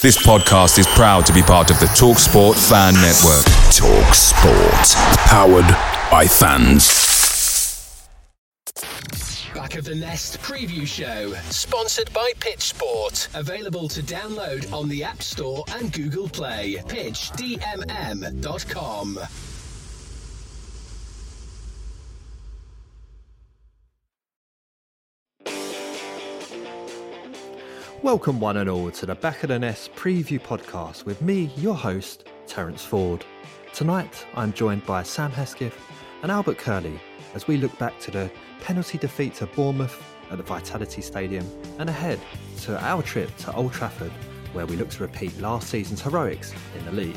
This podcast is proud to be part of the TalkSport Fan Network. TalkSport. Powered by fans. Back of the Nest preview show, sponsored by Pitch Sport. Available to download on the App Store and Google Play. PitchDMM.com. Welcome, one and all, to the Back of the Nest preview podcast with me, your host, Terence Ford. Tonight, I'm joined by Sam Hesketh and Albert Curley as we look back to the penalty defeat to Bournemouth at the Vitality Stadium and ahead to our trip to Old Trafford, where we look to repeat last season's heroics in the league.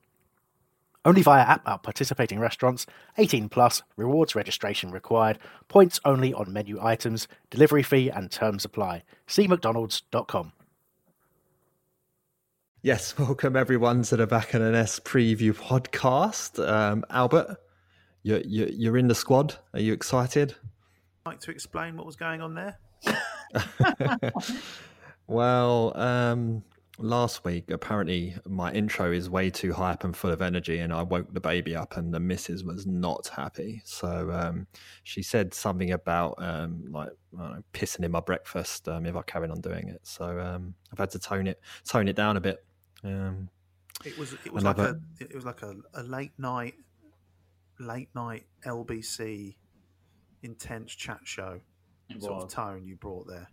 Only via app at participating restaurants. 18 plus. Rewards registration required. Points only on menu items. Delivery fee and terms apply. See mcdonalds.com. Yes, welcome everyone to the Back of the Nest preview podcast. Um, Albert, you're, you're, you're in the squad. Are you excited? like to explain what was going on there? Well, um, last week apparently my intro is way too hype and full of energy, and I woke the baby up, and the missus was not happy. So um, she said something about um, like know, pissing in my breakfast um, if I carried on doing it. So um, I've had to tone it tone it down a bit. Um, It was it was Another- like a it was like a, a late night late night LBC intense chat show sort of tone you brought there.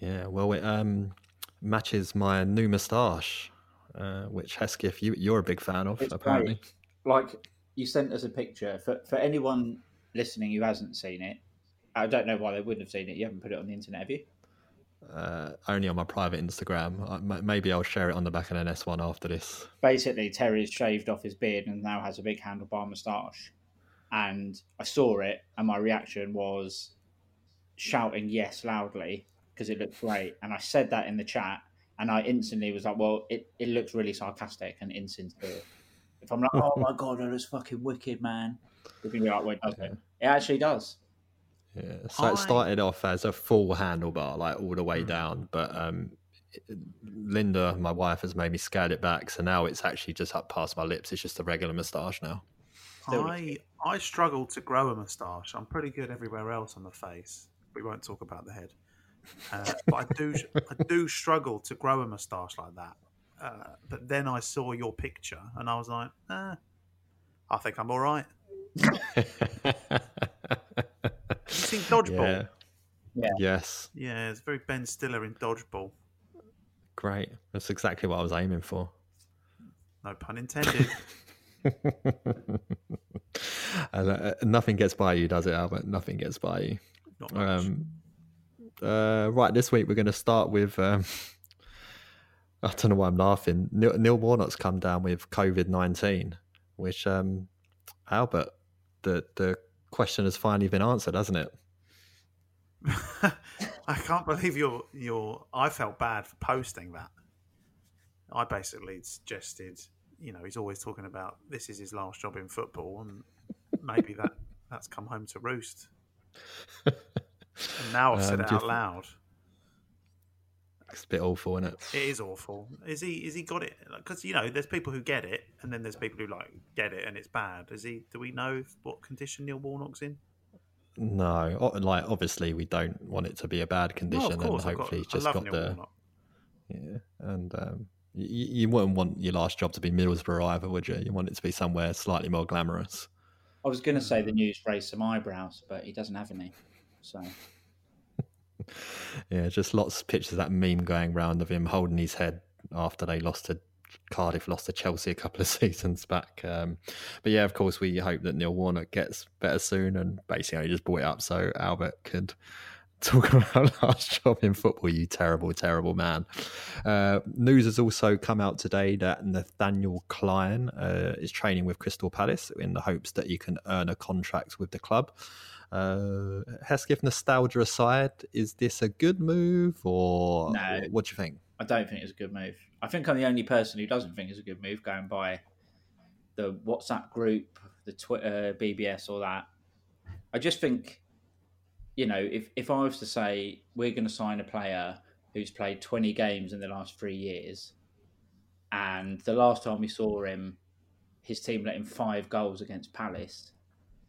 yeah, well, it um, matches my new moustache, uh, which Hesketh, you you're a big fan of, It's apparently. great. Like you sent us a picture for for anyone listening who hasn't seen it. I don't know why they wouldn't have seen it. You haven't put it on the internet, have you? Uh, only on my private Instagram. Maybe I'll share it on the back of an S1 after this. Basically, Terry's shaved off his beard and now has a big handlebar moustache. And I saw it, and my reaction was shouting yes loudly because it looked great. And I said that in the chat, and I instantly was like, "Well, it, it looks really sarcastic and insincere." If I'm like, "Oh my god, that looks fucking wicked, man," you're gonna be like, "Well, it doesn't." It actually does. Yeah. So I- it started off as a full handlebar, like all the way down, but um, Linda, my wife, has made me scale it back, so now it's actually just up past my lips. It's just a regular moustache now. I I struggle to grow a moustache. I'm pretty good everywhere else on the face. We won't talk about the head, uh, but I do I do struggle to grow a moustache like that. Uh, but then I saw your picture and I was like, eh, I think I'm all right. You seen Dodgeball? Yeah. Yeah. Yes. Yeah, it's very Ben Stiller in Dodgeball. Great. That's exactly what I was aiming for. No pun intended. and, uh, nothing gets by you, does it, Albert? Nothing gets by you. Not much. Um, uh, right, this week we're going to start with. Um, I don't know why I'm laughing. Neil, Neil Warnock's come down with COVID nineteen, which um, Albert, the the question has finally been answered, hasn't it? I can't believe you're you're. I felt bad for posting that. I basically suggested, you know, he's always talking about this is his last job in football, and maybe that that's come home to roost. And now I've said Um, it out th- loud. It's a bit awful, isn't it? It is awful. Is he? Is he got it? Because you know, there's people who get it, and then there's people who like get it, and it's bad. Is he? Do we know what condition Neil Warnock's in? No, like obviously we don't want it to be a bad condition, and course, I've got- hopefully he's just got Neil the Warnock. yeah, and um, you, you wouldn't want your last job to be Middlesbrough either, would you? You want it to be somewhere slightly more glamorous. I was going to say the news raised some eyebrows, but he doesn't have any. So Yeah, just lots of pictures of that meme going round of him holding his head after they lost to Cardiff, lost to Chelsea a couple of seasons back. Um, but yeah, of course, we hope that Neil Warnock gets better soon. And basically, just brought it up so Albert could talk about last job in football. You terrible, terrible man. Uh, news has also come out today that Nathaniel Klein uh, is training with Crystal Palace in the hopes that he can earn a contract with the club. Uh, Hesketh nostalgia aside, is this a good move or No. what do you think? I don't think it's a good move. I think I'm the only person who doesn't think it's a good move going by the WhatsApp group, the Twitter, BBS, all that. I just think, you know, if, if I was to say we're going to sign a player who's played 20 games in the last three years, and the last time we saw him, his team let him five goals against Palace.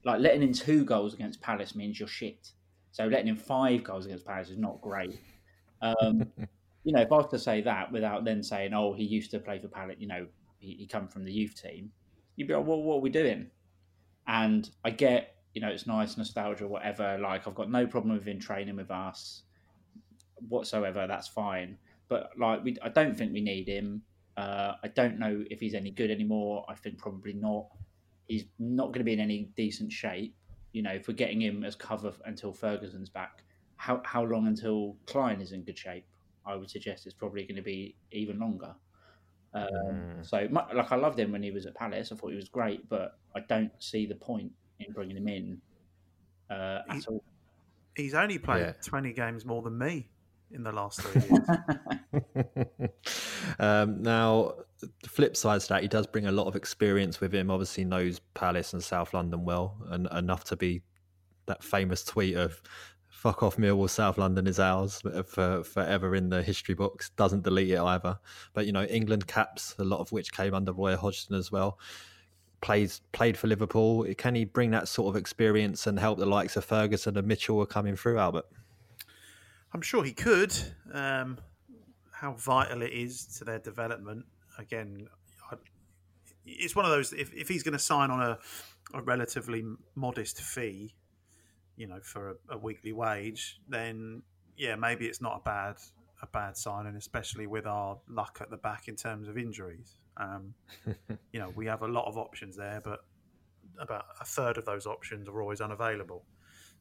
Like letting in two goals against Palace means you're shit. So letting in five goals against Palace is not great. Um, you know, if I was to say that without then saying, "Oh, he used to play for Palace," you know, he, he come from the youth team, you'd be like, "Well, what are we doing?" And I get, you know, it's nice nostalgia, whatever. Like, I've got no problem with him training with us whatsoever. That's fine. But like, we, I don't think we need him. Uh, I don't know if he's any good anymore. I think probably not. He's not going to be in any decent shape. You know, if we're getting him as cover until Ferguson's back, how how long until Klein is in good shape? I would suggest it's probably going to be even longer. Um, So, mu- like, I loved him when he was at Palace. I thought he was great, but I don't see the point in bringing him in uh, at He- all. He's only played Yeah. 20 games more than me in the last three years. um, now, the flip side to that, he does bring a lot of experience with him. Obviously, knows Palace and South London well, and enough to be that famous tweet of "fuck off, Millwall, South London is ours" for forever in the history books. Doesn't delete it either. But you know, England caps, a lot of which came under Roy Hodgson as well. Plays played for Liverpool. Can he bring that sort of experience and help the likes of Ferguson and Mitchell are coming through, Albert? I'm sure he could. Um, how vital it is to their development. Again, I, it's one of those. If, if he's going to sign on a, a relatively modest fee, you know, for a, a weekly wage, then yeah, maybe it's not a bad a bad sign, and especially with our luck at the back in terms of injuries. Um, you know, we have a lot of options there, but about a third of those options are always unavailable.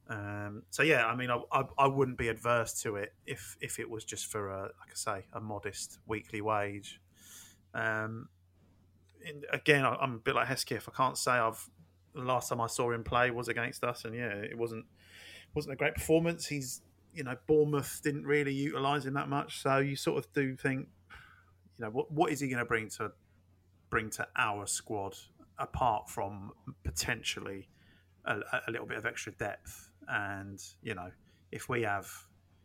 Um, so yeah, I mean, I, I, I wouldn't be adverse to it if if it was just for a like I say a modest weekly wage. Um, and again, I, I'm a bit like Hesketh. I can't say I've the last time I saw him play was against us, and yeah, it wasn't wasn't a great performance. He's you know Bournemouth didn't really utilise him that much, so you sort of do think, you know, what what is he going to bring to bring to our squad apart from potentially a, a little bit of extra depth. And you know, if we have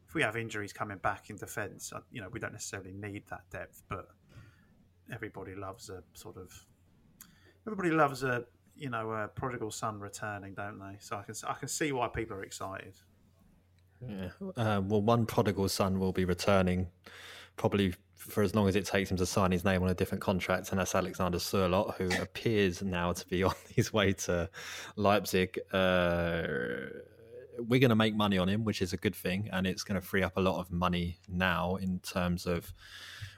if we have injuries coming back in defence, uh, you know, we don't necessarily need that depth. But everybody loves a sort of everybody loves a you know a prodigal son returning, don't they? So I can I can see why people are excited. Yeah. Uh, well, one prodigal son will be returning probably for as long as it takes him to sign his name on a different contract, and that's Alexander Sorloth, who appears now to be on his way to Leipzig. Uh, we're going to make money on him, which is a good thing, and it's going to free up a lot of money now in terms of.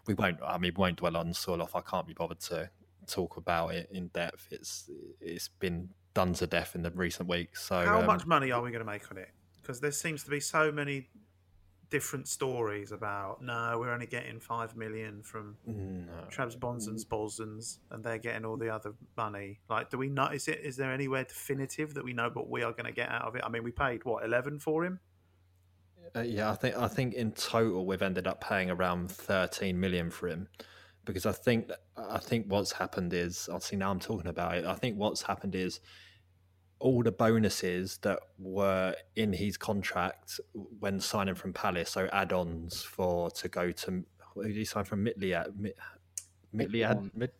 We won't. I mean, we won't dwell on Sorloth. I can't be bothered to talk about it in depth. It's it's been done to death in the recent weeks. So How um, much money are we going to make on it? Because there seems to be so many different stories about no, we're only getting five million from Trabs Bonsons Bosons, and they're getting all the other money. Like, do we know? Is it? Is there anywhere definitive that we know what we are going to get out of it? I mean, we paid what eleven for him. Uh, yeah, I think I think in total we've ended up paying around thirteen million for him, because I think I think what's happened is obviously now I'm talking about it. I think what's happened is all the bonuses that were in his contract when signing from Palace, so add-ons for to go to who did he sign from Mitliad? Mit, Mitliad? Mit,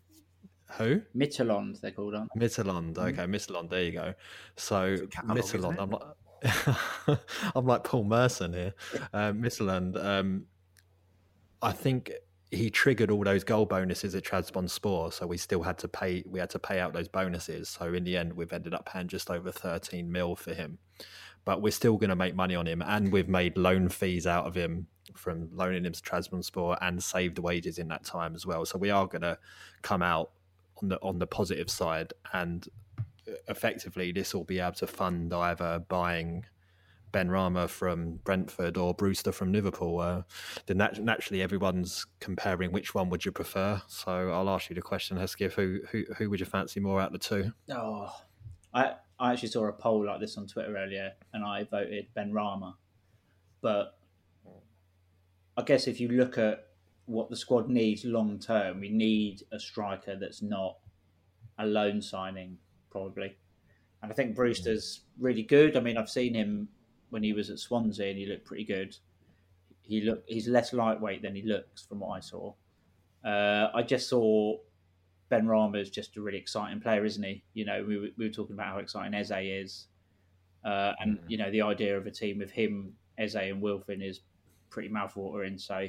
who? Mitterland, they're called, aren't they? Mitterland. Okay, Mitterland. There you go. So Mitterland. I'm not. I'm like Paul Merson here, um, Midtjylland. Um, I think he triggered all those goal bonuses at Trabzonspor, so we still had to pay. We had to pay out those bonuses. So in the end, we've ended up paying just over 13 mil for him. But we're still going to make money on him, and we've made loan fees out of him from loaning him to Trabzonspor and saved wages in that time as well. So we are going to come out on the on the positive side, and effectively this will be able to fund either buying Benrahma from Brentford or Brewster from Liverpool. Uh, then nat- naturally everyone's comparing which one would you prefer. So I'll ask you the question, Hesketh, who who who would you fancy more out of the two? Oh, I I actually saw a poll like this on Twitter earlier, and I voted Benrahma, But I guess if you look at what the squad needs long term, we need a striker that's not a loan signing, probably. And I think Brewster's really good. I mean, I've seen him when he was at Swansea, and he looked pretty good. He look he's less lightweight than he looks from what I saw. Uh, I just saw Benrahma is just a really exciting player, isn't he? You know, we were, we were talking about how exciting Eze is, uh, and mm. you know the idea of a team with him, Eze, and Wilfin is pretty mouthwatering. So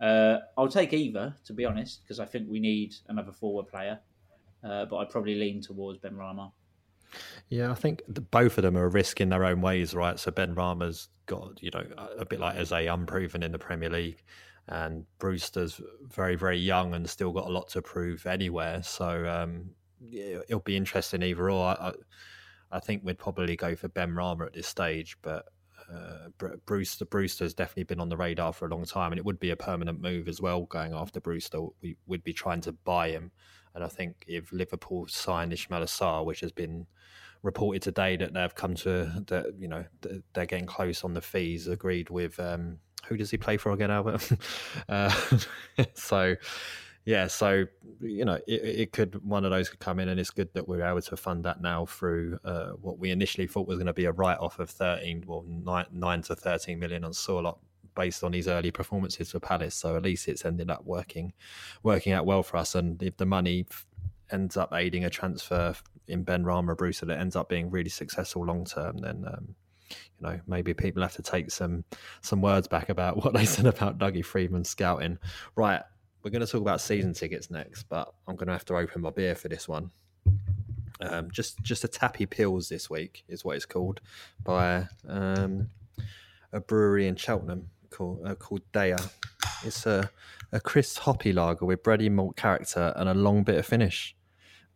uh, I'll take either, to be honest, because I think we need another forward player. Uh, but I'd probably lean towards Benrahma. Yeah, I think the, both of them are a risk in their own ways, right? So Benrahma's got, you know, a bit like a unproven in the Premier League, and Brewster's very, very young and still got a lot to prove anywhere. So um, yeah, it'll be interesting either or. I, I, think we'd probably go for Benrahma at this stage, but uh, Brewster Brewster's definitely been on the radar for a long time, and it would be a permanent move as well. Going after Brewster, we would be trying to buy him, and I think if Liverpool sign Ismaila Sarr, which has been reported today that they've come to that you know they're getting close on the fees agreed with um, who does he play for again albert? Uh, so yeah so you know it, it, could one of those could come in and it's good that we're able to fund that now through uh, what we initially thought was going to be a write-off of 13 well 9, 9 to 13 million on Sorloth based on his early performances for Palace. So at least it's ended up working working out well for us. And if the money ends up aiding a transfer in Benrahma Brewster that ends up being really successful long term, then um, you know maybe people have to take some some words back about what they said about Dougie Freedman scouting. Right, we're going to talk about season tickets next, but I'm going to have to open my beer for this one. Um, just just a tappy pills this week is what it's called by um, a brewery in Cheltenham called uh, called Deya. It's a a crisp hoppy lager with bready malt character and a long bit of finish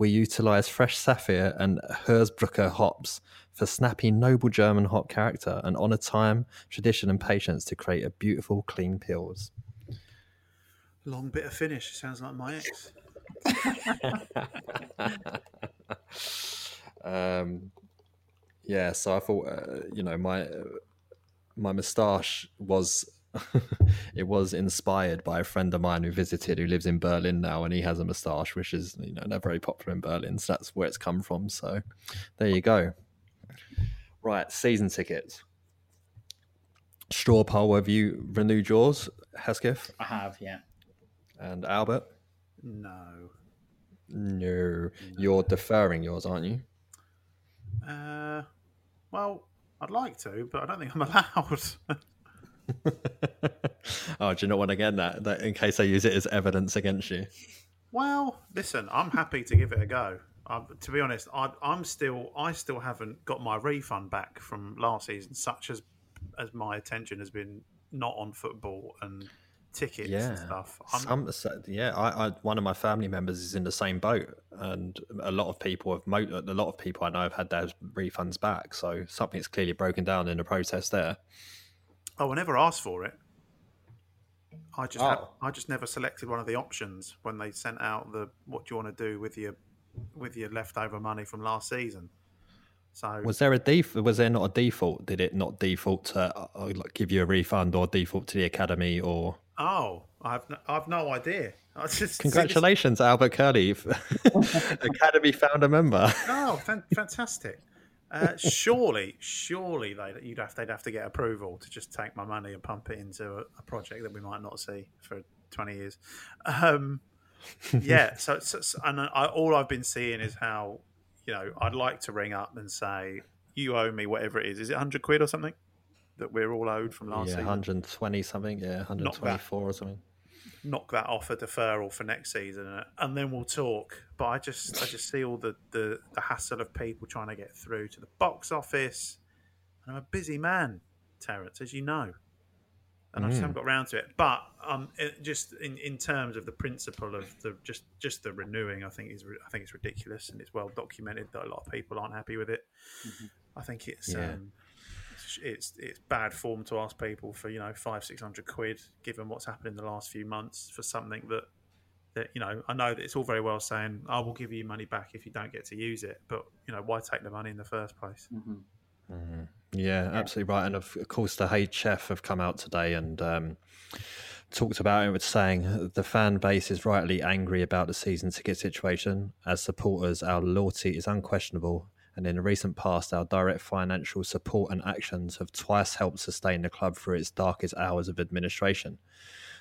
we utilize fresh Sapphire and Hersbrucker hops for snappy, noble German hop character and honor time, tradition, and patience to create a beautiful, clean pills. Long bit of finish. Sounds like my ex. um, yeah, so I thought, uh, you know, my uh, my moustache was it was inspired by a friend of mine who visited who lives in Berlin now and he has a moustache which is you know they're very popular in Berlin so that's where it's come from. So there you go. Right season tickets. Straw poll have you renewed yours Hesketh? I have yeah. And Albert? No. No, no. you're deferring yours aren't you? Uh well I'd like to but I don't think I'm allowed oh, do you not want to get that, that in case I use it as evidence against you? Well, listen, I'm happy to give it a go. to be honest, I, am still, I still haven't got my refund back from last season, such as as my attention has been not on football and tickets yeah. and stuff. Some, yeah, I, I, one of my family members is in the same boat, and a lot of people have, a lot of people I know have had their refunds back. So something's clearly broken down in the process there. Oh, I never asked for it. I just oh. I just never selected one of the options when they sent out the what do you want to do with your with your leftover money from last season. So was there a def- Was there not a default? Did it not default to uh, uh like give you a refund or default to the academy or? Oh, I've no, I've no idea. Just, Congratulations, Albert Curley, academy founder member. Oh, fantastic! Uh, surely, surely they you'd have they'd have to get approval to just take my money and pump it into a, a project that we might not see for twenty years. Um, yeah, so, so, so and I, all I've been seeing is how you know I'd like to ring up and say you owe me whatever it is. Is it hundred quid or something that we're all owed from last year. yeah, season? 120 something. Yeah, 124 or something. Knock that off a deferral for next season, uh, and then we'll talk. But I just, I just see all the, the, the hassle of people trying to get through to the box office. I'm a busy man, Terence, as you know, and I just haven't got round to it. But um, it, just in, in terms of the principle of the just just the renewing, I think is I think it's ridiculous, and it's well documented that a lot of people aren't happy with it. I think it's. Yeah. Um, it's it's bad form to ask people for you know five six hundred quid given what's happened in the last few months for something that that you know I know that it's all very well saying I will give you money back if you don't get to use it but you know why take the money in the first place Yeah, absolutely right. And of course, the HF have come out today and um, talked about it with saying the fan base is rightly angry about the season ticket situation. As supporters, our loyalty is unquestionable. And in the recent past, our direct financial support and actions have twice helped sustain the club through its darkest hours of administration.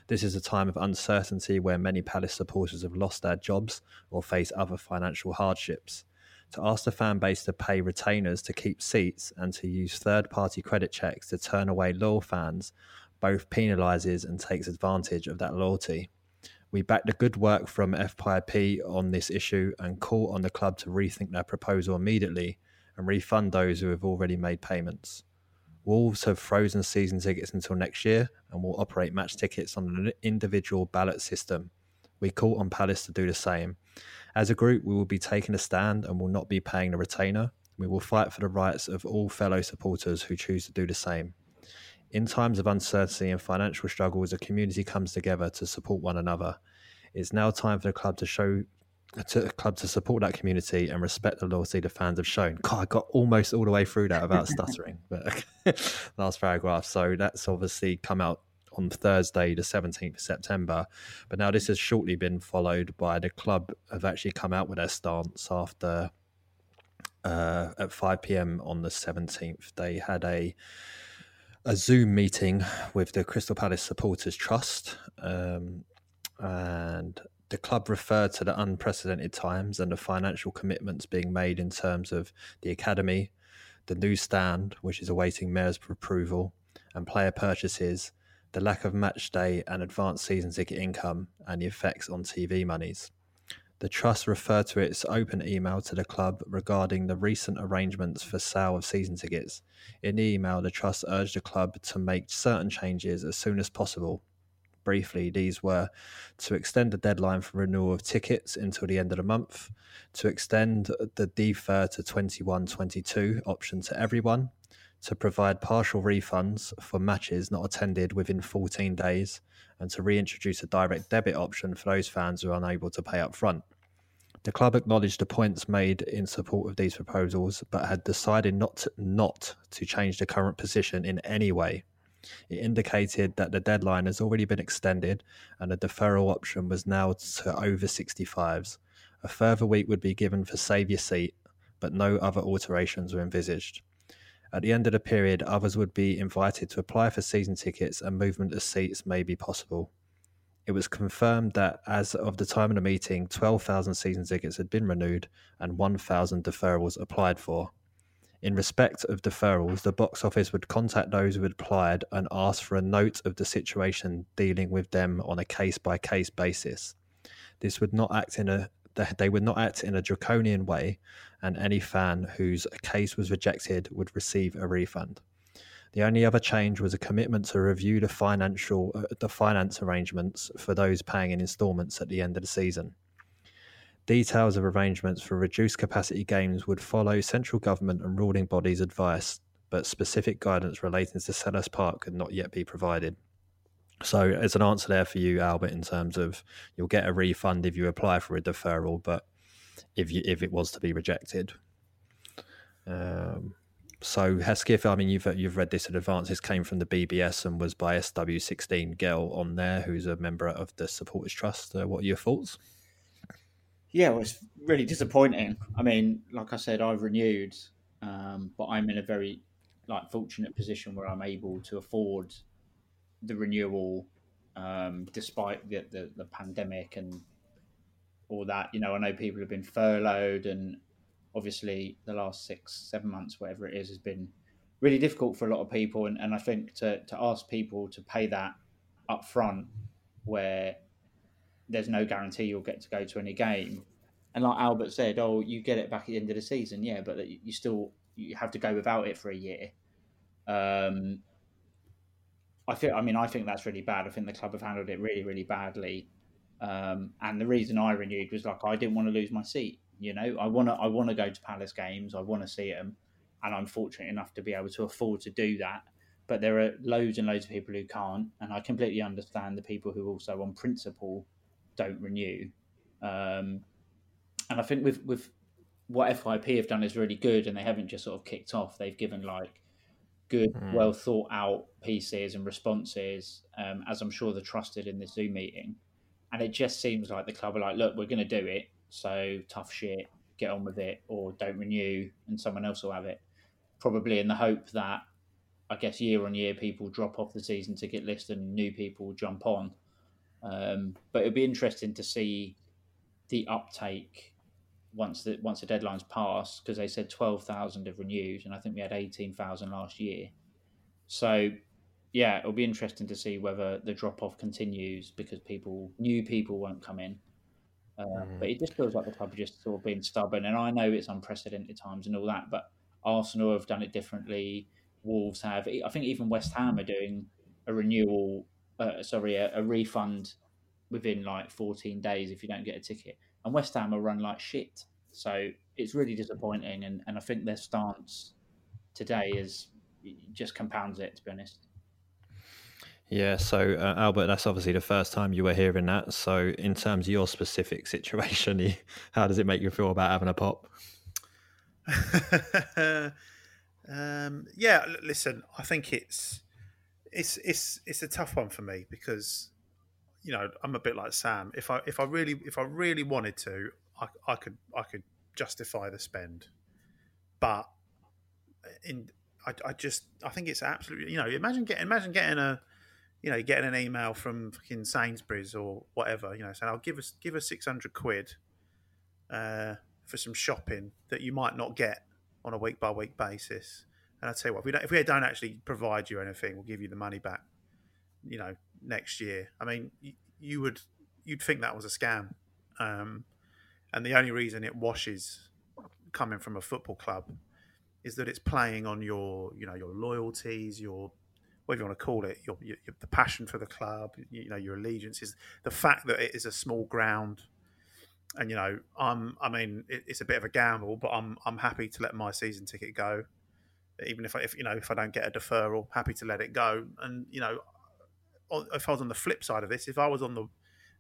This is a time of uncertainty where many Palace supporters have lost their jobs or face other financial hardships. To ask the fan base to pay retainers to keep seats and to use third party credit checks to turn away loyal fans both penalises and takes advantage of that loyalty. We back the good work from FPIP on this issue and call on the club to rethink their proposal immediately and refund those who have already made payments. Wolves have frozen season tickets until next year and will operate match tickets on an individual ballot system. We call on Palace to do the same. As a group, we will be taking a stand and will not be paying the retainer. We will fight for the rights of all fellow supporters who choose to do the same. In times of uncertainty and financial struggles, a community comes together to support one another. It's now time for the club to show to the club to support that community and respect the loyalty the fans have shown. God, I got almost all the way through that without stuttering, but last paragraph. So that's obviously come out on Thursday, the 17th of September. But now this has shortly been followed by the club have actually come out with their stance after uh, at 5 p.m. on the 17th. They had a a Zoom meeting with the Crystal Palace Supporters Trust, um, and the club referred to the unprecedented times and the financial commitments being made in terms of the academy, the new stand, which is awaiting mayor's approval, and player purchases, the lack of match day and advanced season ticket income, and the effects on TV monies. The Trust referred to its open email to the club regarding the recent arrangements for sale of season tickets. In the email, the Trust urged the club to make certain changes as soon as possible. Briefly, these were to extend the deadline for renewal of tickets until the end of the month, to extend the defer to 21 22 option to everyone, to provide partial refunds for matches not attended within 14 days, and to reintroduce a direct debit option for those fans who are unable to pay up front. The club acknowledged the points made in support of these proposals, but had decided not to, not to change the current position in any way. It indicated that the deadline has already been extended and a deferral option was now to over 65s. A further week would be given for Save Your Seat, but no other alterations were envisaged. At the end of the period, others would be invited to apply for season tickets and movement of seats may be possible. It was confirmed that as of the time of the meeting, 12,000 season tickets had been renewed and 1,000 deferrals applied for. In respect of deferrals, the box office would contact those who had applied and ask for a note of the situation dealing with them on a case by case basis. This would not act in a they would not act in a draconian way, and any fan whose case was rejected would receive a refund. The only other change was a commitment to review the financial uh, the finance arrangements for those paying in instalments at the end of the season. Details of arrangements for reduced capacity games would follow central government and ruling bodies' advice, but specific guidance relating to Selhurst Park could not yet be provided. So, as an answer there for you, Albert, in terms of you'll get a refund if you apply for a deferral, but if you if it was to be rejected. Um, so Hesketh, I mean, you've you've read this in advance. This came from the BBS and was by SW16 Gel on there, who's a member of the Supporters Trust. Uh, what are your thoughts? Yeah, well, it's really disappointing. I mean, like I said, I've renewed, um, but I'm in a very like fortunate position where I'm able to afford the renewal, um, despite the, the the pandemic and all that. You know, I know people have been furloughed and obviously the last six, seven months, whatever it is, has been really difficult for a lot of people. And, and I think to, to ask people to pay that up front where there's no guarantee you'll get to go to any game. And like Albert said, oh, you get it back at the end of the season, yeah, but you still you have to go without it for a year. Um, I I mean, I think that's really bad. I think the club have handled it really, really badly. Um, and the reason I renewed was like I didn't want to lose my seat. You know, I want to, I want to go to Palace games. I want to see them, and I'm fortunate enough to be able to afford to do that. But there are loads and loads of people who can't, and I completely understand the people who also, on principle, don't renew. Um, and I think with with what FYP have done is really good, and they haven't just sort of kicked off. They've given like good, mm. well thought out pieces and responses, um, as I'm sure they're trusted in this Zoom meeting. And it just seems like the club are like, look, we're going to do it. So tough shit, get on with it, or don't renew, and someone else will have it. Probably in the hope that, I guess, year on year, people drop off the season ticket list and new people jump on. Um, but it'd be interesting to see the uptake once the once the deadline's passed because they said twelve thousand have renewed, and I think we had eighteen thousand last year. So, yeah, it'll be interesting to see whether the drop off continues because people new people won't come in. Uh, mm. But it just feels like the club are just sort of being stubborn, and I know it's unprecedented times and all that, but Arsenal have done it differently. Wolves have. I think even West Ham are doing a renewal. Uh, sorry, a, a refund within like 14 days if you don't get a ticket and West Ham are run like shit. So it's really disappointing, and, and I think their stance today is just compounds it. To be honest. Yeah, so uh, Albert, that's obviously the first time you were hearing that. So, in terms of your specific situation, how does it make you feel about having a pop? um, yeah, listen, I think it's it's it's it's a tough one for me because you know, I'm a bit like Sam. If I if I really if I really wanted to, I, I could I could justify the spend, but in I, I just I think it's absolutely you know imagine getting imagine getting a you know getting an email from fucking Sainsbury's or whatever you know saying I'll give us give us six hundred quid uh, for some shopping that you might not get on a week by week basis. And I tell you what, if we don't, if we don't actually provide you anything, we'll give you the money back. You know, next year. I mean, you, you would you'd think that was a scam, um, and the only reason it washes coming from a football club is that it's playing on your you know your loyalties, your whatever you want to call it, your, your, the passion for the club, you know your allegiances, the fact that it is a small ground. And you know, I'm. I mean, it, it's a bit of a gamble, but I'm. I'm happy to let my season ticket go, even if I, if you know, if I don't get a deferral, happy to let it go. And you know, if I was on the flip side of this, if I was on the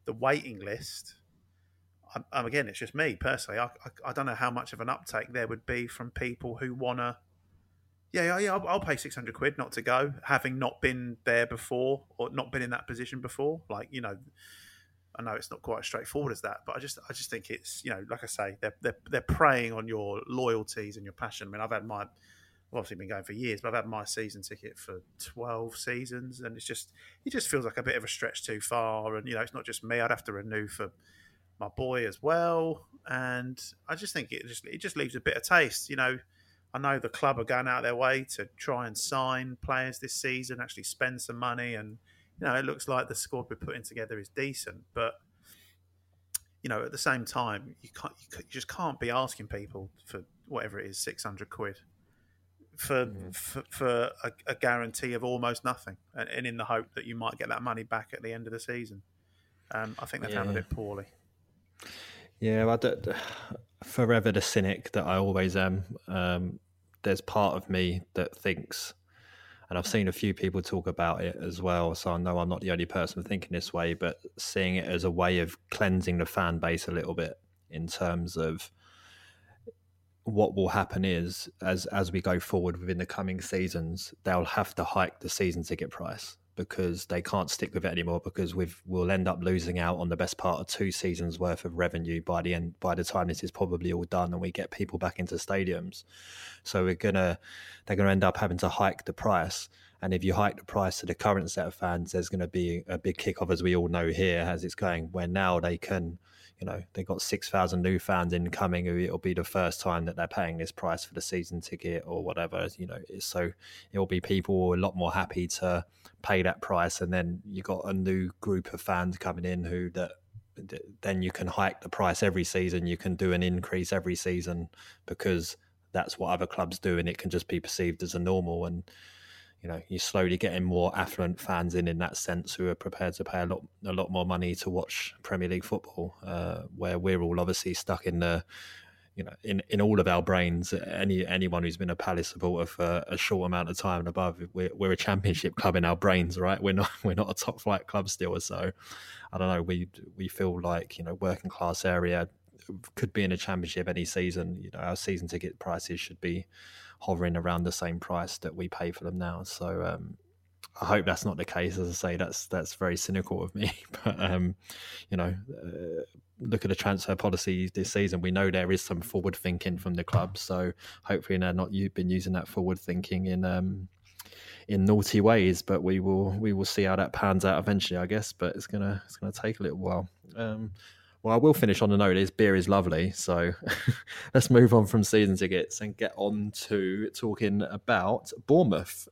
the waiting list, I'm again, it's just me personally. I, I, I don't know how much of an uptake there would be from people who wanna. Yeah, yeah, yeah. I'll, I'll pay six hundred quid not to go, having not been there before or not been in that position before. Like you know, I know it's not quite as straightforward as that, but I just I just think it's you know, like I say, they're they're, they're preying on your loyalties and your passion. I mean, I've had my I've obviously been going for years, but I've had my season ticket for twelve seasons, and it's just it just feels like a bit of a stretch too far. And you know, it's not just me; I'd have to renew for my boy as well, and I just think it just it just leaves a bit of taste. You know, I know the club are going out their way to try and sign players this season, actually spend some money, and you know, it looks like the squad we're putting together is decent, but you know, at the same time, you can't you just can't be asking people for whatever it is, six hundred quid for mm. for, for a, a, guarantee of almost nothing, and, and, in the hope that you might get that money back at the end of the season. Um, I think they've yeah. handled it poorly. Yeah, well, forever the cynic that I always am. Um, there's part of me that thinks, and I've seen a few people talk about it as well. So I know I'm not the only person thinking this way, but seeing it as a way of cleansing the fan base a little bit in terms of what will happen is as as we go forward within the coming seasons, they'll have to hike the season ticket price because they can't stick with it anymore because we've we'll end up losing out on the best part of two seasons worth of revenue by the end by the time this is probably all done and we get people back into stadiums. So we're gonna they're gonna end up having to hike the price. And if you hike the price to the current set of fans, there's to be a big kickoff, as we all know here, as it's going, where now they can, you know, they've got 6,000 new fans incoming it'll be the first time that they're paying this price for the season ticket or whatever, you know. So it'll be people a lot more happy to pay that price. And then you got a new group of fans coming in who that then you can hike the price every season. You can do an increase every season because that's what other clubs do, and it can just be perceived as a normal. And you know, you're slowly getting more affluent fans in in that sense who are prepared to pay a lot a lot more money to watch Premier League football. Uh, where we're all obviously stuck in the you know, in, in all of our brains, any anyone who's been a Palace supporter for a short amount of time and above, we're, we're a championship club in our brains, right? We're not we're not a top flight club still. So, I don't know. We we feel like you know working class area could be in a championship any season. You know, our season ticket prices should be hovering around the same price that we pay for them now. So, um, I hope that's not the case. As I say, that's that's very cynical of me. But um, you know, uh, look at the transfer policy this season. We know there is some forward thinking from the club. So hopefully, they're not you've been using that forward thinking in um, in naughty ways. But we will we will see how that pans out eventually, I guess. But it's gonna it's gonna take a little while. Um, well, I will finish on a note is beer is lovely. So let's move on from season tickets and get on to talking about Bournemouth.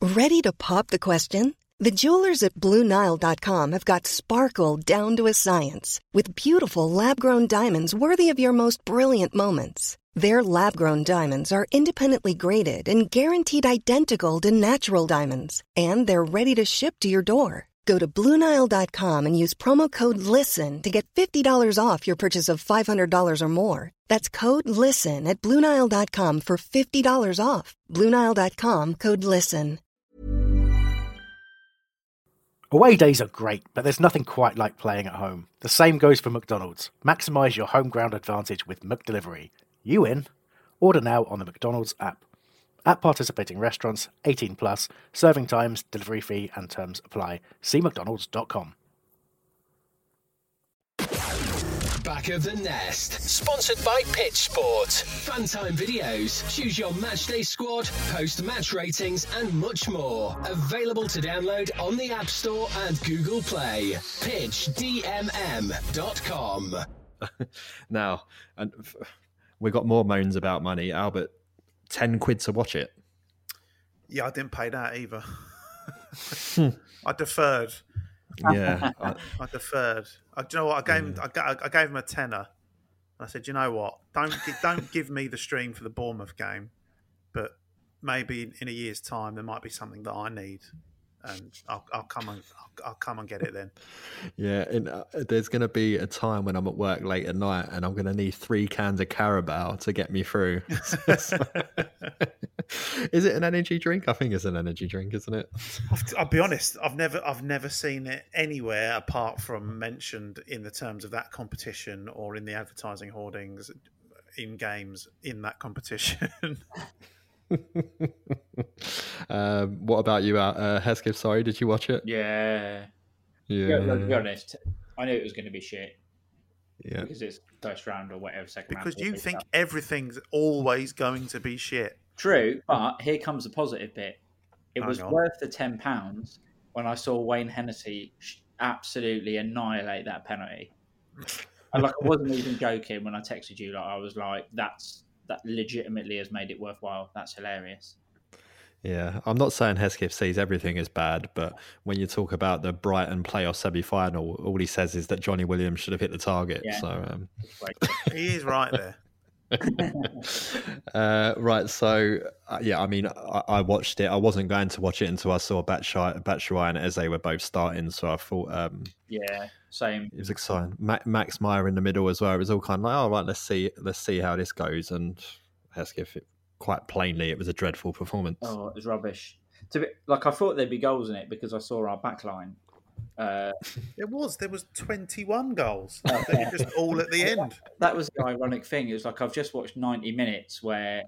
Ready to pop the question? The jewelers at BlueNile.com have got sparkle down to a science with beautiful lab grown diamonds worthy of your most brilliant moments. Their lab grown diamonds are independently graded and guaranteed identical to natural diamonds, and they're ready to ship to your door. Go to Bluenile.com and use promo code LISTEN to get $50 off your purchase of $500 or more. That's code LISTEN at Bluenile.com for $50 off. Bluenile.com code LISTEN. Away days are great, but there's nothing quite like playing at home. The same goes for McDonald's. Maximise your home ground advantage with McDelivery. You in? Order now on the McDonald's app. At participating restaurants, 18 plus, serving times, delivery fee, and terms apply. See McDonald's.com. Back of the Nest, sponsored by Pitch Sport. Funtime videos, choose your matchday squad, post match ratings, and much more. Available to download on the App Store and Google Play. PitchDMM.com. now, and f- we got more moans about money. Albert, 10 quid to watch it. Yeah, I didn't pay that either. Hmm. I deferred. Yeah. I, I deferred. I, do you know what? I gave him, I, ga- I gave him a tenner. I said, you know what? Don't don't give me the stream for the Bournemouth game, but maybe in, in a year's time there might be something that I need, and I'll, I'll come and I'll, I'll come and get it then. yeah. And uh, there's going to be a time when I'm at work late at night and I'm going to need three cans of Carabao to get me through. Is it an energy drink? I think it's an energy drink, isn't it? I've, I'll be honest. I've never I've never seen it anywhere apart from mentioned in the terms of that competition or in the advertising hoardings in games in that competition. um, what about you, uh, uh, Hesketh? Sorry, did you watch it? Yeah. Yeah. Yeah, to be honest, I knew it was going to be shit Yeah. because it's first round or whatever, second round. because or you think stuff. everything's always going to be shit. True, but here comes the positive bit. It Hang was on. worth the ten pounds when I saw Wayne Hennessy absolutely annihilate that penalty. And like I wasn't even joking when I texted you. Like I was like, "That's that legitimately has made it worthwhile. That's hilarious." Yeah, I'm not saying Hesketh sees everything as bad, but when you talk about the Brighton playoff semi-final, all he says is that Johnny Williams should have hit the target. Yeah. So, um, He is right there. uh, right. So, uh, yeah, I mean, I, I watched it. I wasn't going to watch it until I saw Batshuayi Batshuayi and Eze were both starting. So I thought um, yeah, same. it was exciting. Ma- Max Meyer in the middle as well. It was all kind of like, oh, right, let's see, let's see how this goes. And Hesketh, it, quite plainly, it was a dreadful performance. Oh, it was rubbish. To be, like I thought there'd be goals in it because I saw our back line. Uh, There was there was twenty one goals. They were just all at the end. that was the ironic thing. It was like I've just watched ninety minutes where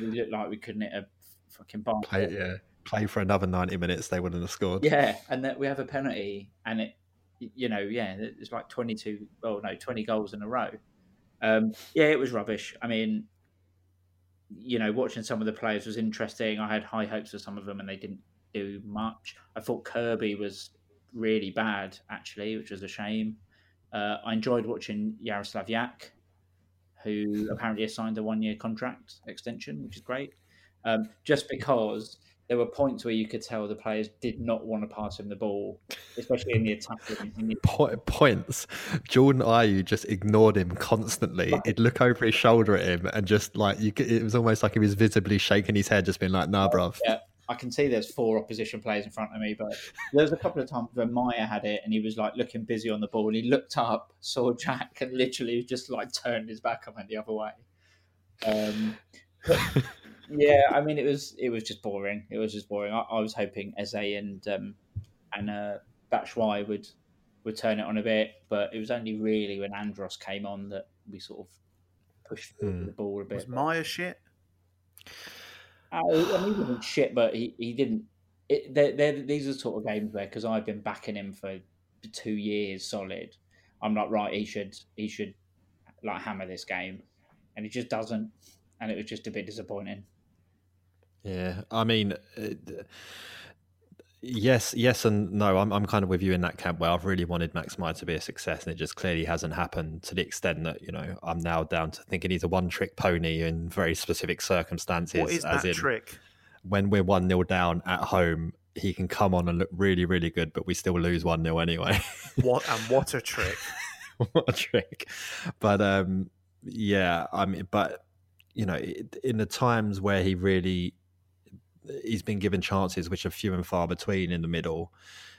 we looked like we couldn't hit a fucking bomb. Play, yeah, play for another 90 minutes, they wouldn't have scored. Yeah, and that we have a penalty, and it, you know, yeah, it's like twenty-two. Oh no, twenty goals in a row. Um, yeah, it was rubbish. I mean, you know, watching some of the players was interesting. I had high hopes for some of them, and they didn't do much. I thought Kirby was really bad, actually, which was a shame. Uh, I enjoyed watching Jaroslaw Jach, who apparently has signed a one-year contract extension, which is great. Um, just because there were points where you could tell the players did not want to pass him the ball, especially in the attack. In the... Po- points. Jordan Ayew just ignored him constantly. He'd look over his shoulder at him and just like you. Could, it was almost like he was visibly shaking his head, just being like, "Nah, bruv." Yeah, I can see there's four opposition players in front of me, but there was a couple of times where Meyer had it and he was like looking busy on the ball and he looked up, saw Jack, and literally just like turned his back and went the other way. Um, yeah, I mean, it was it was just boring. It was just boring. I, I was hoping Eze and um, and uh, Batshuayi would would turn it on a bit, but it was only really when Andros came on that we sort of pushed Hmm. the ball a bit. Was Meyer shit? Uh, I mean, he wasn't shit, but he, he didn't. It, they're, they're, these are the sort of games where, because I've been backing him for two years solid, I'm like, right, he should he should like hammer this game, and he just doesn't, and it was just a bit disappointing. Yeah, I mean, it, yes, yes, and no. I'm I'm kind of with you in that camp where I've really wanted Max Meyer to be a success, and it just clearly hasn't happened to the extent that you know I'm now down to thinking he's a one-trick pony in very specific circumstances. What is as that in, trick? when we're one 0 down at home, he can come on and look really, really good, but we still lose one 0 anyway. What and what a trick! what a trick! But um, yeah, I mean, but you know, in the times where he really he's been given chances which are few and far between in the middle.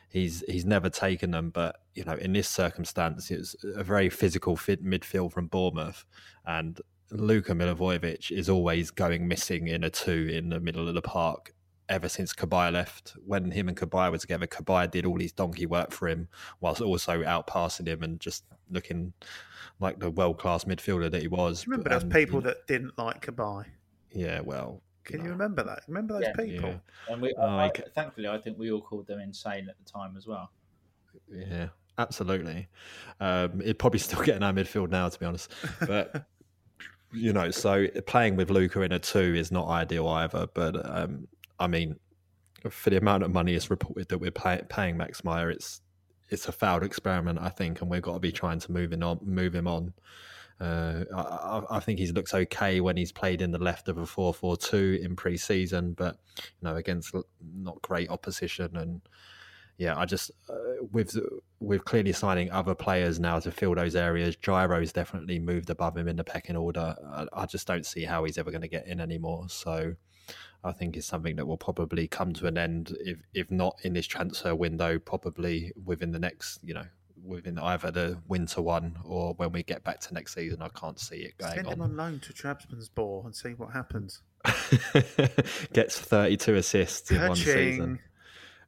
He's he's never taken them, but you know, in this circumstance, it's a very physical fit midfield from Bournemouth, and Luka Milivojevic is always going missing in a two in the middle of the park. Ever since Cabaye left, when him and Cabaye were together, Cabaye did all his donkey work for him, whilst also outpassing him and just looking like the world class midfielder that he was. Remember those And, people that didn't like Cabaye? Yeah, well, Can you remember that? Remember those Yeah. people? Yeah. And we, Oh, I, I c- thankfully, I think we all called them insane at the time as well. Yeah, absolutely. Um, it'd probably still get in our midfield now, to be honest. But you know, so playing with Luka in a two is not ideal either. But um, I mean, for the amount of money it's reported that we're pay- paying Max Meyer, it's it's a failed experiment, I think, and we've got to be trying to move him on. Move him on. Uh, I, I- think he looks okay when he's played in the left of a 4 4 2 in pre season, but you know, against not great opposition. And yeah, I just, uh, with with clearly signing other players now to fill those areas, Jairo's definitely moved above him in the pecking order. I, I just don't see how he's ever going to get in anymore. So I think it's something that will probably come to an end, if if not in this transfer window, probably within the next, you know, within either the winter one or when we get back to next season. I can't see it going Send him on. on loan to Trabzonspor and see what happens. Gets 32 assists in one season.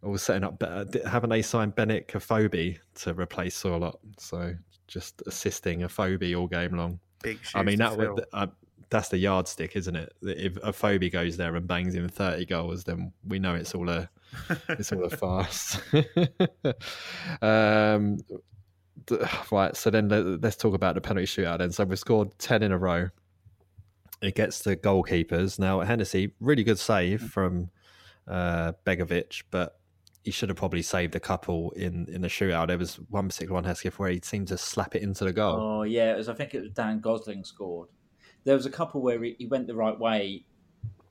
Or setting up, uh, haven't they signed Benik Afobe to replace Sorloth? So just assisting Afobe all game long. Big I mean, that would, that's the yardstick, isn't it? If Afobe goes there and bangs in 30 goals, then we know it's all a it's all a farce. um, right, so then let- let's talk about the penalty shootout. Then, so we've scored 10 in a row. It gets the goalkeepers now. Hennessey, really good save from uh, Begovic, but he should have probably saved a couple in in the shootout. There was one particular one Hesketh where he seemed to slap it into the goal. Oh yeah, it was. I think it was Dan Gosling scored. There was a couple where he, went the right way,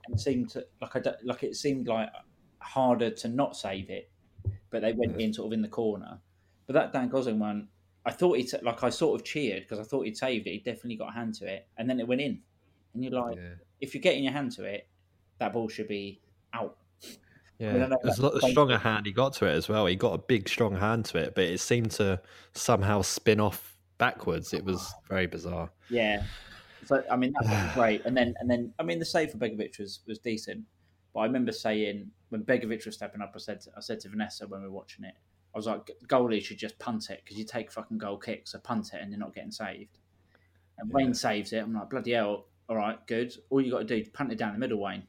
and seemed to like I like it seemed like harder to not save it, but they went in sort of in the corner. But that Dan Gosling one, I thought he like I sort of cheered because I thought he'd saved it. He definitely got a hand to it, and then it went in. And you're like, if you're getting your hand to it, that ball should be out. Yeah, don't know, there's a lot the stronger hand he got to it as well. He got a big, strong hand to it, but it seemed to somehow spin off backwards. It was very bizarre. Yeah. So I mean that was great, and then and then I mean the save for Begovic was was decent, but I remember saying when Begovic was stepping up, I said I said to Vanessa when we were watching it, I was like, goalie should just punt it because you take fucking goal kicks, so punt it and you're not getting saved. And Wayne saves it. I'm like, bloody hell! All right, good. All you got to do is punt it down the middle, Wayne.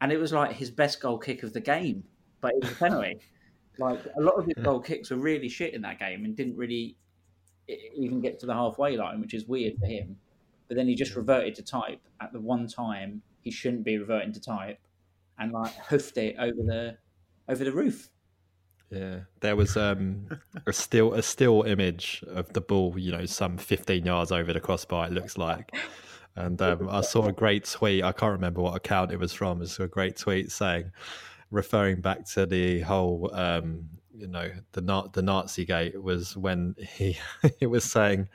And it was like his best goal kick of the game, but it was a penalty. like a lot of his goal kicks were really shit in that game and didn't really even get to the halfway line, which is weird for him. But then he just reverted to type at the one time he shouldn't be reverting to type, and like hoofed it over the over the roof. Yeah, there was um, a still a still image of the ball, you know, some 15 yards over the crossbar. It looks like, and um, I saw a great tweet. I can't remember what account it was from. It was a great tweet saying, referring back to the whole, um, you know, the the Nazi gate was when he it was saying,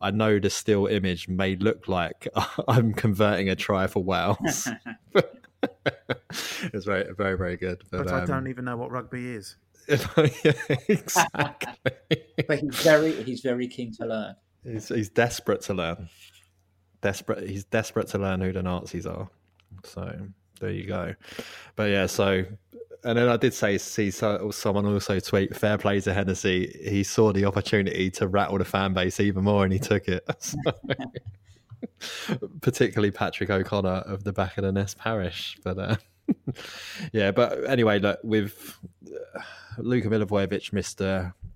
I know the still image may look like I'm converting a try for Wales. it's very very very good, but, but I um, don't even know what rugby is. yeah, exactly. But he's very he's very keen to learn. He's, he's desperate to learn. Desperate. He's desperate to learn who the Nazis are. So there you go. But yeah, so and then I did say see so, someone also tweet fair play to Hennessey. He saw the opportunity to rattle the fan base even more, and he took it. Particularly Patrick O'Connor of the back of the Nest parish, but. Uh, yeah, but anyway, look, with uh, Luka Milivojevic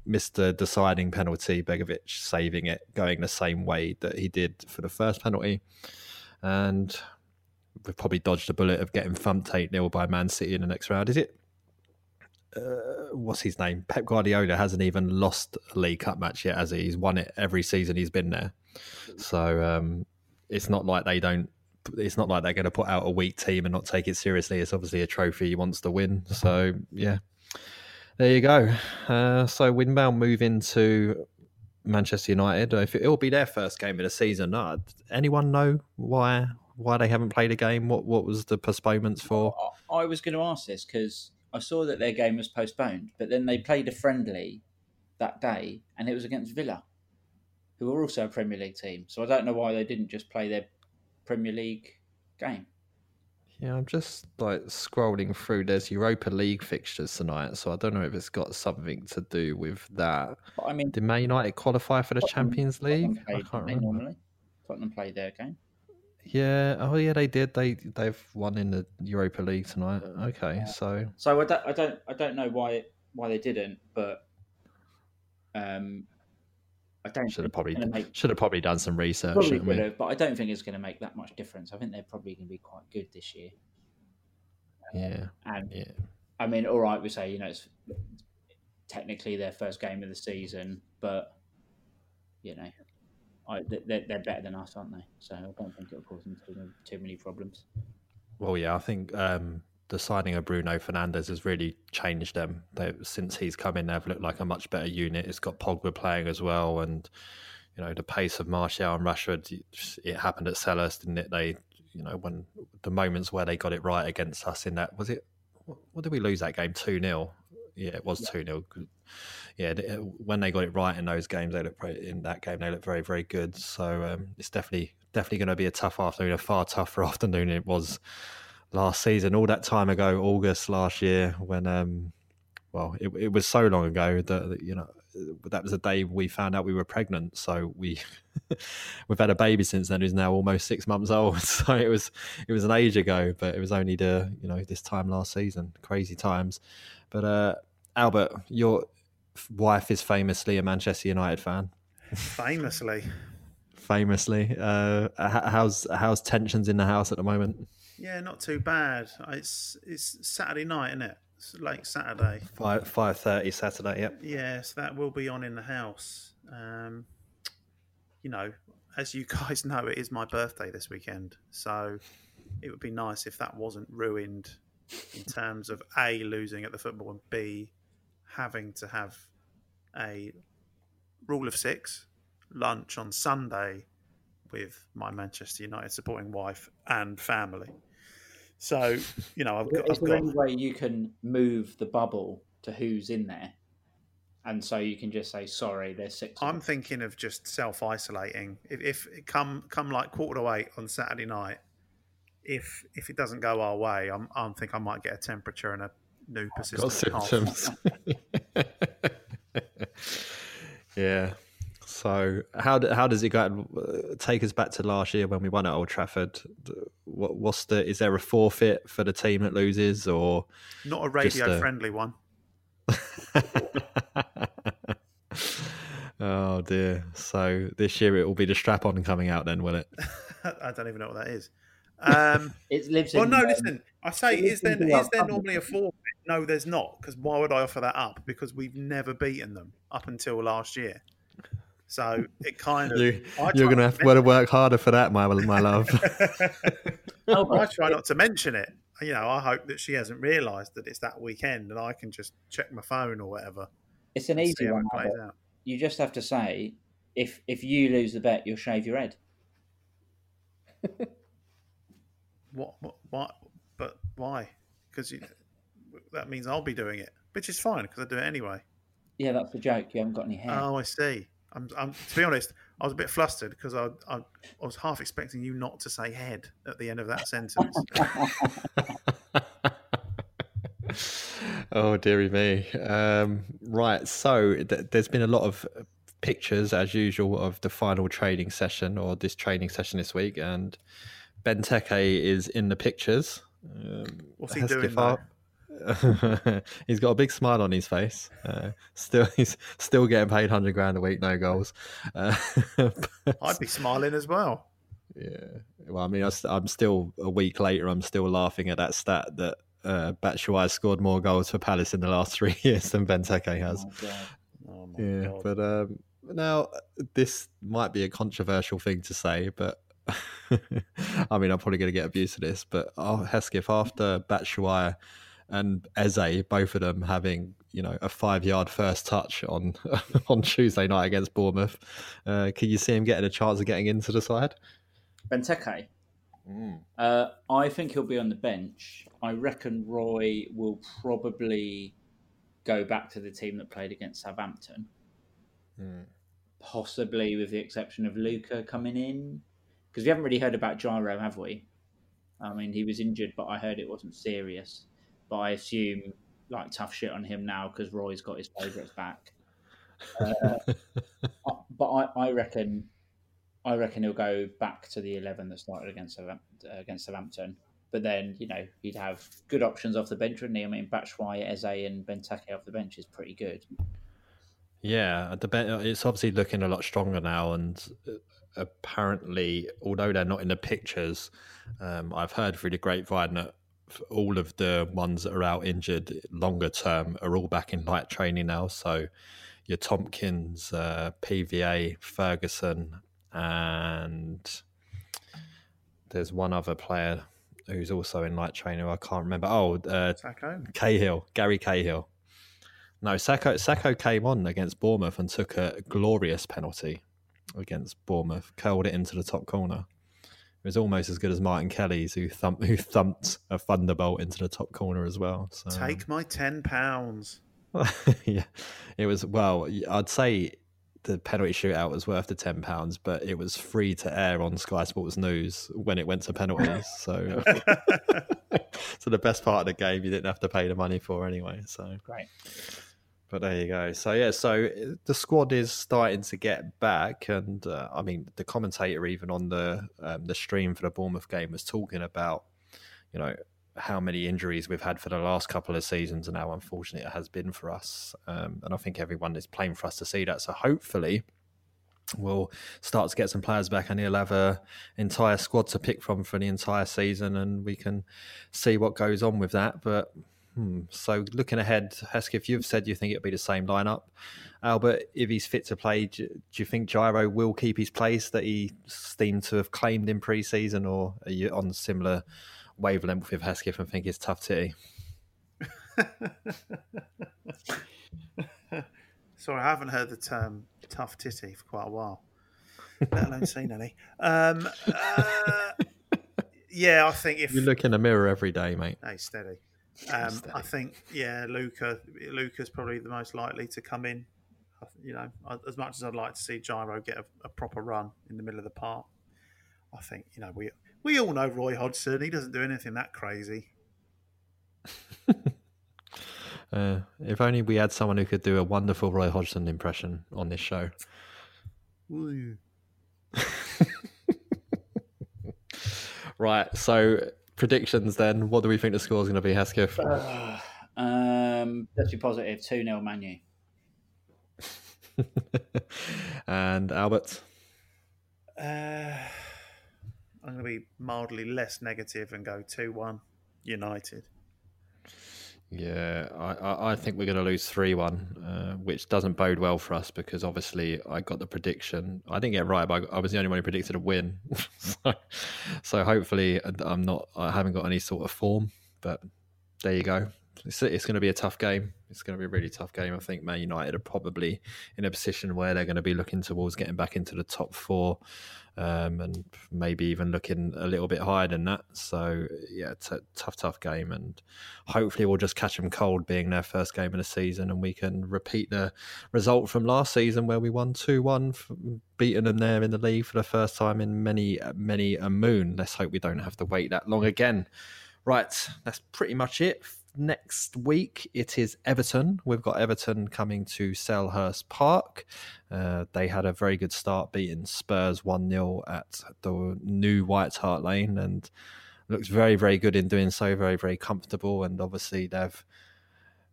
missed a deciding penalty, Begovic saving it, going the same way that he did for the first penalty. And we've probably dodged a bullet of getting thumped 8 0 by Man City in the next round. Is it? Uh, what's his name? Pep Guardiola hasn't even lost a League Cup match yet, has he? He's won it every season he's been there. So um, it's not like they don't it's not like they're going to put out a weak team and not take it seriously. It's obviously a trophy he wants to win. So yeah, there you go. Uh, so Windbound move into Manchester United. If it will be their first game of the season, uh, anyone know why why they haven't played a game? What what was the postponements for? I was going to ask this because I saw that their game was postponed, but then they played a friendly that day, and it was against Villa, who are also a Premier League team. So I don't know why they didn't just play their Premier League game. Yeah, I'm just like scrolling through. There's Europa League fixtures tonight, so I don't know if it's got something to do with that. But I mean, did Man United qualify for the Tottenham- Champions League? Tottenham I can't remember. normally. Tottenham played their game. Yeah, oh yeah, they did. They they've won in the Europa League tonight. Okay, so So I don't, I don't, I don't know why why they didn't, but um, I don't. should have probably make- should have probably done some research. probably would have, but I don't think it's going to make that much difference. I think they're probably going to be quite good this year. Yeah, And yeah. I mean, all right, we say you know it's technically their first game of the season, but you know, They're, they're better than us, aren't they? So I don't think it'll cause them too, too many problems. Well, yeah, I think um, the signing of Bruno Fernandes has really changed them. They, since he's come in, they've looked like a much better unit. It's got Pogba playing as well, and you know the pace of Martial and Rashford. It happened at Selhurst, didn't it? They, you know, when the moments where they got it right against us in that was it. What, what did we lose that game? Two 0 Yeah, it was two 0 Yeah, th- when they got it right in those games, they looked in that game. They looked very, very good. So um, it's definitely, definitely going to be a tough afternoon, a far tougher afternoon than it was last season, all that time ago, August last year, when um, well, it, it was so long ago that that, you know that was the day we found out we were pregnant. So we we've had a baby since then, who's now almost six months old. So it was it was an age ago, but it was only the you know this time last season. Crazy times. But uh, Albert, your wife is famously a Manchester United fan. Famously. Famously, uh, how's how's tensions in the house at the moment? Yeah, not too bad. It's it's Saturday night, isn't it? It's late Saturday. Five five thirty Saturday. Yep. Yes, that will be on in the house. Um, you know, as you guys know, it is my birthday this weekend, so it would be nice if that wasn't ruined in terms of a losing at the football and b having to have a rule of six lunch on Sunday with my Manchester United supporting wife and family. So, you know, I've got, Is there got any way you can move the bubble to who's in there, and so you can just say sorry, there's six. I'm thinking of just self isolating. If, if it come come like quarter to eight on Saturday night, if if it doesn't go our way, I'm I'm think I might get a temperature and a new persistent got symptoms. yeah. So how how does it go? Uh, Take us back to last year when we won at Old Trafford. What what's the? Is there a forfeit for the team that loses, or Not a radio a- friendly one. oh dear? So this year it will be the strap on coming out, then, will it? I don't even know what that is. Um, It lives well, in. no, um, listen. I say, is there in VR is there normally a forfeit? No, there's not. Because why would I offer that up? Because we've never beaten them up until last year. So it kind of you, you're going to not have to work harder for that, my my love. I try not to mention it. You know, I hope that she hasn't realised that it's that weekend and I can just check my phone or whatever. It's an easy one. plays out. You just have to say if if you lose the bet, you'll shave your head. What? What? What? But why? Because that means I'll be doing it, which is fine because I do it anyway. Yeah, that's the joke. You haven't got any hair. Oh, I see. I'm, I'm, to be honest, I was a bit flustered because I, I, I was half expecting you not to say head at the end of that sentence. oh dearie me. Um, right, so th- there's been a lot of pictures, as usual, of the final training session or this training session this week, and Benteke is in the pictures. Um, What's he doing, he's got a big smile on his face. Uh, still, he's still getting paid hundred grand a week, no goals. Uh, but- I'd be smiling as well. yeah. Well, I mean, I, I'm still a week later. I'm still laughing at that stat that uh, Batshuayi scored more goals for Palace in the last three years than Benteke has. Oh, God. Oh my yeah, god! but um, now this might be a controversial thing to say, but I mean, I'm probably going to get abused for this. But oh, Hesketh, after Batshuayi and Eze, both of them having you know a five yard first touch on on Tuesday night against Bournemouth, uh, can you see him getting a chance of getting into the side? Benteke. Uh, I think he'll be on the bench. I reckon Roy will probably go back to the team that played against Southampton, possibly with the exception of Luka coming in, because we haven't really heard about Jairo, have we? I mean, he was injured, but I heard it wasn't serious. But I assume like tough shit on him now because Roy's got his favourites back. Uh, but I, I reckon I reckon he'll go back to the eleven that started against against Southampton. But then you know he'd have good options off the bench, wouldn't he? I mean, Batshuayi, Eze, and Benteke off the bench is pretty good. Yeah, the ben- it's obviously looking a lot stronger now, and uh, apparently, although they're not in the pictures, um, I've heard through the grapevine that all of the ones that are out injured longer term are all back in light training now. So your Tomkins, uh, PVA, Ferguson, and there's one other player who's also in light training. who I can't remember. Oh, uh, Cahill, Gary Cahill. No, Sakho, Sakho came on against Bournemouth and took a glorious penalty against Bournemouth, curled it into the top corner. It was almost as good as Martin Kelly's, who thumped, who thumped a thunderbolt into the top corner as well. So, Take my ten pounds. yeah, it was. Well, I'd say the penalty shootout was worth the ten pounds, but it was free to air on Sky Sports News when it went to penalties. so, so the best part of the game you didn't have to pay the money for anyway. So Great. But there you go. So yeah, so uh, the squad is starting to get back, and uh, I mean the commentator even on the um, the stream for the Bournemouth game was talking about, you know, how many injuries we've had for the last couple of seasons, and how unfortunate it has been for us. Um, and I think everyone is playing for us to see that. So hopefully. We'll start to get some players back, and he'll have a entire squad to pick from for the entire season, and we can see what goes on with that. But Hmm. So looking ahead, Hesketh, you've said you think it'll be the same lineup. Albert, if he's fit to play, do, you think Jairo will keep his place that he seemed to have claimed in pre-season, or are you on similar wavelength with Hesketh and think it's tough titty? Sorry, I haven't heard the term tough titty for quite a while, let alone seen any. Um, uh, yeah, I think if You look in the mirror every day, mate. Hey, steady. Um, I think, yeah, Luka. Luka's probably the most likely to come in. You know, as much as I'd like to see Jairo get a, a proper run in the middle of the park, I think you know we we all know Roy Hodgson. He doesn't do anything that crazy. Uh, if only we had someone who could do a wonderful Roy Hodgson impression on this show. Right. So predictions then. What do we think the score is going to be, Hesketh? Um, let's be positive. Two 0 Manu. and Albert. Uh, I'm going to be mildly less negative and go two one United. Yeah, I, I, think we're going to lose 3 1, uh, which doesn't bode well for us because obviously I got the prediction. I didn't get it right, but I, was the only one who predicted a win. so, so hopefully I'm not, I haven't got any sort of form, but there you go. It's, it's going to be a tough game. It's going to be a really tough game. I think Man United are probably in a position where they're going to be looking towards getting back into the top four um, and maybe even looking a little bit higher than that. So yeah, it's a tough, tough game, and hopefully we'll just catch them cold, being their first game of the season, and we can repeat the result from last season where we won two one, beating them there in the league for the first time in many, many a moon. Let's hope we don't have to wait that long again. Right, that's pretty much it next week it is Everton. We've got Everton coming to Selhurst Park. Uh, they had a very good start, beating Spurs 1 0 at the new White Hart Lane and looks very, very good in doing so. Very, very comfortable. And obviously, they've,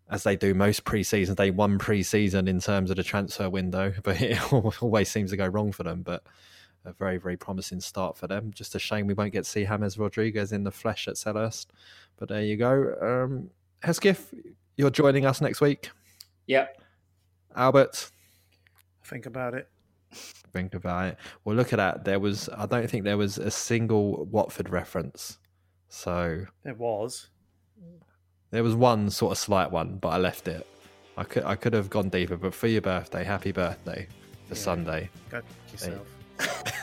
as they do most pre seasons, they won pre season in terms of the transfer window, but it always seems to go wrong for them. But a very, very promising start for them. Just a shame we won't get to see James Rodriguez in the flesh at Selhurst. But there you go. Um, Hesketh, you're joining us next week. Yep. Albert. Think about it. Think about it. Well, look at that. There was, I don't think there was a single Watford reference. So there was. There was one sort of slight one, but I left it. I could, I could have gone deeper. But for your birthday, happy birthday for yeah. Sunday. Go yourself.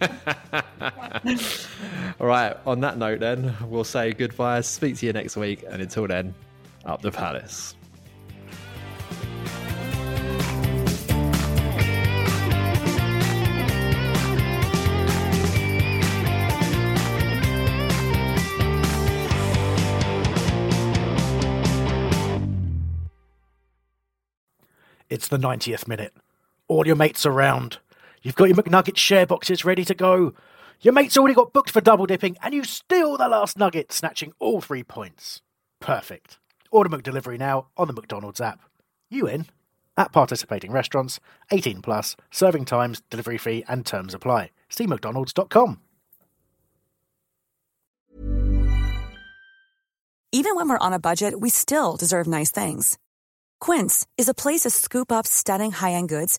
All right, on that note, then, we'll say goodbye, speak to you next week, and until then, up the palace. It's the 90th minute. All your mates around. You've got your McNugget share boxes ready to go. Your mate's already got booked for double dipping, and you steal the last nugget, snatching all three points. Perfect. Order McDelivery now on the McDonald's app. You in? At participating restaurants, 18 plus, serving times, delivery fee, and terms apply. See McDonald's.com. Even when we're on a budget, we still deserve nice things. Quince is a place to scoop up stunning high end goods